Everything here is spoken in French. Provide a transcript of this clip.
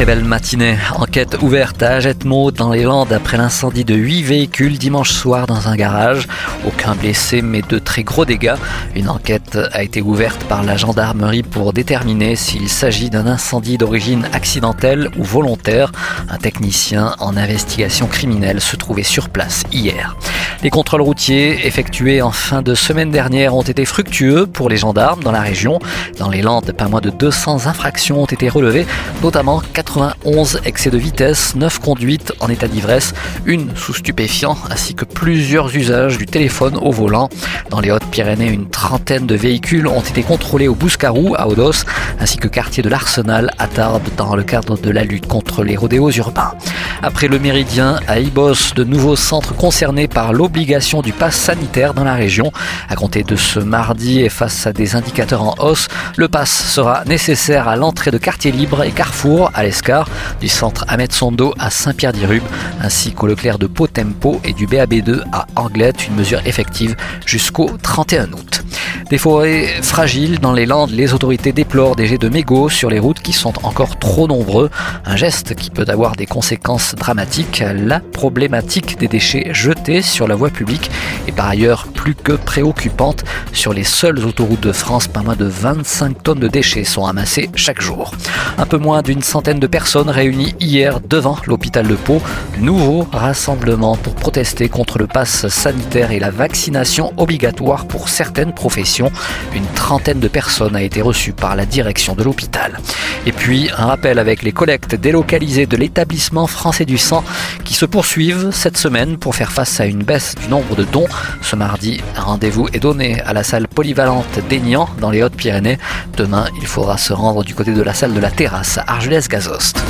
Très belle matinée. Enquête ouverte à Agetmo dans les Landes après l'incendie de 8 véhicules dimanche soir dans un garage. Aucun blessé mais de très gros dégâts. Une enquête a été ouverte par la gendarmerie pour déterminer s'il s'agit d'un incendie d'origine accidentelle ou volontaire. Un technicien en investigation criminelle se trouvait sur place hier. Les contrôles routiers effectués en fin de semaine dernière ont été fructueux pour les gendarmes dans la région. Dans les Landes, pas moins de 200 infractions ont été relevées, notamment 91 excès de vitesse, 9 conduites en état d'ivresse, une sous stupéfiant, ainsi que plusieurs usages du téléphone au volant. Dans les Hautes-Pyrénées, une trentaine de véhicules ont été contrôlés au Bouscarou, à Odos, ainsi que quartier de l'Arsenal à Tarbes dans le cadre de la lutte contre les rodéos urbains. Après le Méridien, à Ibos, de nouveaux centres concernés par l'obligation du pass sanitaire dans la région. À compter de ce mardi et face à des indicateurs en hausse, le pass sera nécessaire à l'entrée de quartiers libres et Carrefour à l'Escar, du centre Ahmed Sondo à Saint-Pierre-d'Irube, ainsi qu'au Leclerc de Pau-Tempo et du BAB2 à Anglette, une mesure effective jusqu'au 31 août. Des forêts fragiles dans les Landes, les autorités déplorent des jets de mégots sur les routes qui sont encore trop nombreux. Un geste qui peut avoir des conséquences dramatiques. La problématique des déchets jetés sur la voie publique est par ailleurs plus que préoccupante. Sur les seules autoroutes de France, pas moins de 25 tonnes de déchets sont amassées chaque jour. Un peu moins d'une centaine de personnes réunies hier devant l'hôpital de Pau. Nouveau rassemblement pour protester contre le pass sanitaire et la vaccination obligatoire pour certaines professions. Une trentaine de personnes a été reçue par la direction de l'hôpital. Et puis un rappel avec les collectes délocalisées de l'établissement français du sang qui se poursuivent cette semaine pour faire face à une baisse du nombre de dons. Ce mardi, un rendez-vous est donné à la salle polyvalente d'Aignan dans les Hautes-Pyrénées. Demain, il faudra se rendre du côté de la salle de la terrasse à Argelès-Gazost.